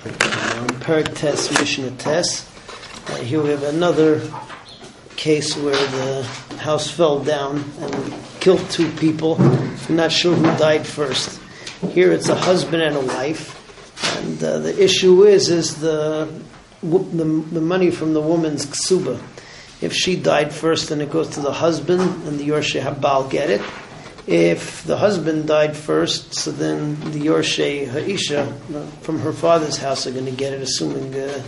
Perik Tes, Mishnah Tes. Uh, here we have another case where the house fell down and killed two people. I'm not sure who died first. Here it's a husband and a wife, and uh, the issue is is the, the the money from the woman's ksuba. If she died first, then it goes to the husband, and the Yorshe Habal get it. If the husband died first, so then the Yorshe Haisha from her father's house are going to get it, assuming uh,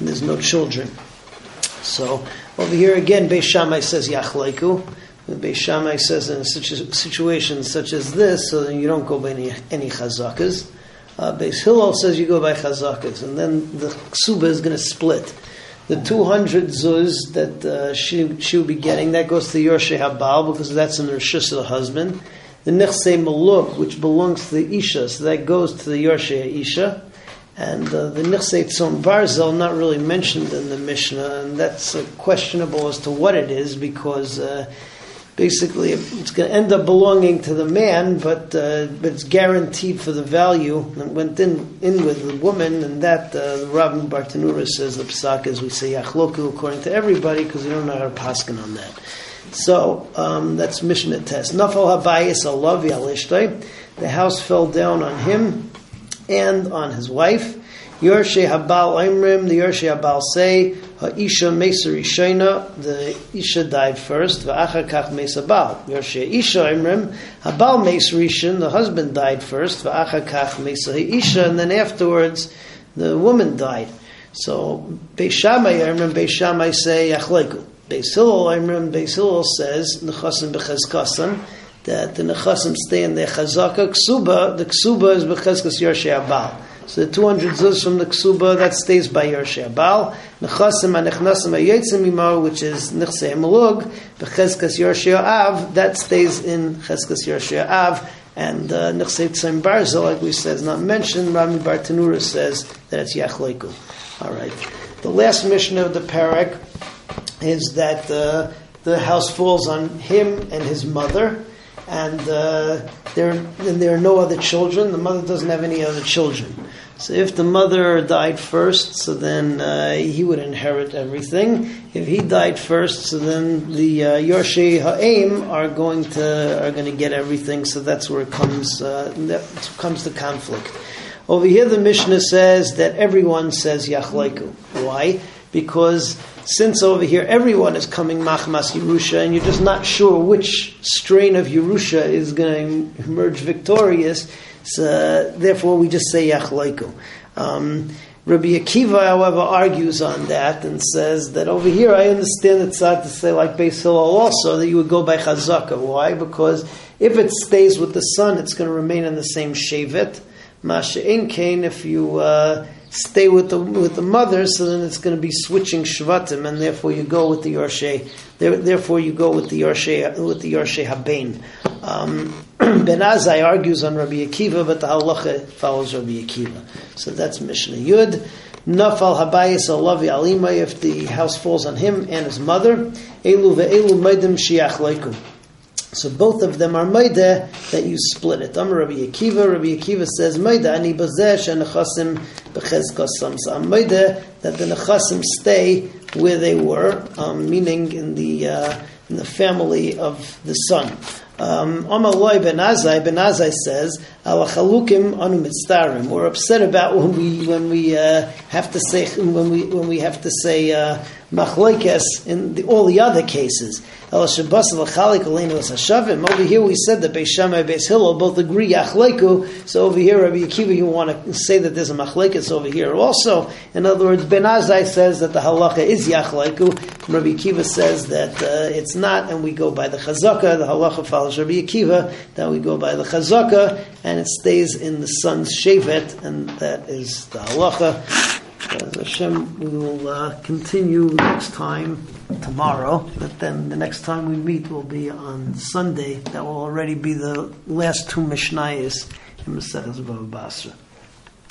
there's no children. So over here again, Beis Shammai says Yachlaiku. Beis Shammai says in a situ- situation such as this, so then you don't go by any, any chazakas. Uh, Beis Hillel says you go by chazakas, and then the ksuba is going to split. The 200 zuz that uh, she, she will be getting, that goes to the Yorshe Habal because that's in the Rishus of the husband. The Nechse Maluk, which belongs to the Isha, so that goes to the Yorshe Isha. And uh, the Nechse Tzon Barzel, not really mentioned in the Mishnah, and that's uh, questionable as to what it is because uh, basically it's going to end up belonging to the man, but uh, but it's guaranteed for the value. that went in in with the woman, and that uh, Rabbi Bartanura says the psak as we say yachloku according to everybody because we don't know how to paskin on that. So um, that's Mishnah Tes. Nafal habayis alavi alishtay. The house fell down on him and on his wife. Yorshe Habal Imrim, the Yorshe Habal say, Ha'isha Mesa Rishona, the Isha died first, Va'acha Kach Mesa Bal. Yorshe Isha Imrim, Habal Mesa Rishon, the husband died first, Va'acha Kach Mesa Isha, and then afterwards the woman died. So Beis Shammai Imrim, Beis Shammai say, Yachleku. Beis Hillel Imrim, Beis Hillel says, Nechasim Bechazkasan, that the Nechasim stay in their Chazaka, Ksuba, the Ksuba is Bechazkas Yorshe Habal. So the 200 zuz from the ksuba, that stays by Yershe Abal. Nechasim anechnasim ayetzim imar, which is nechse emelug, bechezkas Yershe Av, that stays in chezkas Yershe Av. And uh, nechse tzim barzel, like we said, is not mentioned. Rami Bartanura says that it's yachleiku. All right. The last mission of the parak is that uh, the house falls on him and his mother and uh, there and there are no other children. The mother doesn't have any other children. So if the mother died first, so then uh, he would inherit everything. If he died first, so then the uh, Yorshe Ha'im are going to are going to get everything. So that's where it comes uh, comes the conflict. Over here, the Mishnah says that everyone says Yachleiku. Why? Because since over here everyone is coming Machmas Yerusha, and you're just not sure which strain of Yerusha is going to emerge victorious, so therefore we just say Yachleiku. Um, Rabbi Akiva, however, argues on that and says that over here I understand it's not to say like Beis Hillel also that you would go by Chazaka. Why? Because if it stays with the son, it's going to remain in the same Shevet. Masha Kain, if you uh, stay with the with the mother, so then it's going to be switching shvatim, and therefore you go with the yorshe. Therefore, you go with the yorshe with the yorshe habein. Um, ben Azai argues on Rabbi Akiva, but the halacha follows Rabbi Akiva. So that's Mishnah Yud. Nafal habayis alavi alima if the house falls on him and his mother. Elu ve'elu maidim shiach laikum. So both of them are Maida that you split it. I'm Rabbi Akiva. Rabbi Akiva says Maida ani bazesh and nechasim bechezkasam. So I'm Maida that the nechasim stay where they were, um, meaning in the uh, in the family of the son. Um, Amaloi ben Azai, ben Azai says, "Alachalukim anu mitzdarim." We're upset about when we when we uh, have to say when we when we have to say uh, in the, all the other cases. Over here we said that Beis Shammai Beis Hillel both agree yachleku. So over here, Rabbi Akiva, you want to say that there's a machlekes over here also. In other words, Ben Azai says that the halacha is yachleku. Rabbi Akiva says that uh, it's not, and we go by the chazaka. The halacha follows Rabbi Akiva. That we go by the chazaka, and it stays in the son's shevet, and that is the halacha. As Hashem, we will uh, continue next time, tomorrow, but then the next time we meet will be on Sunday. That will already be the last two Mishnayos in Maseches Bava Basra.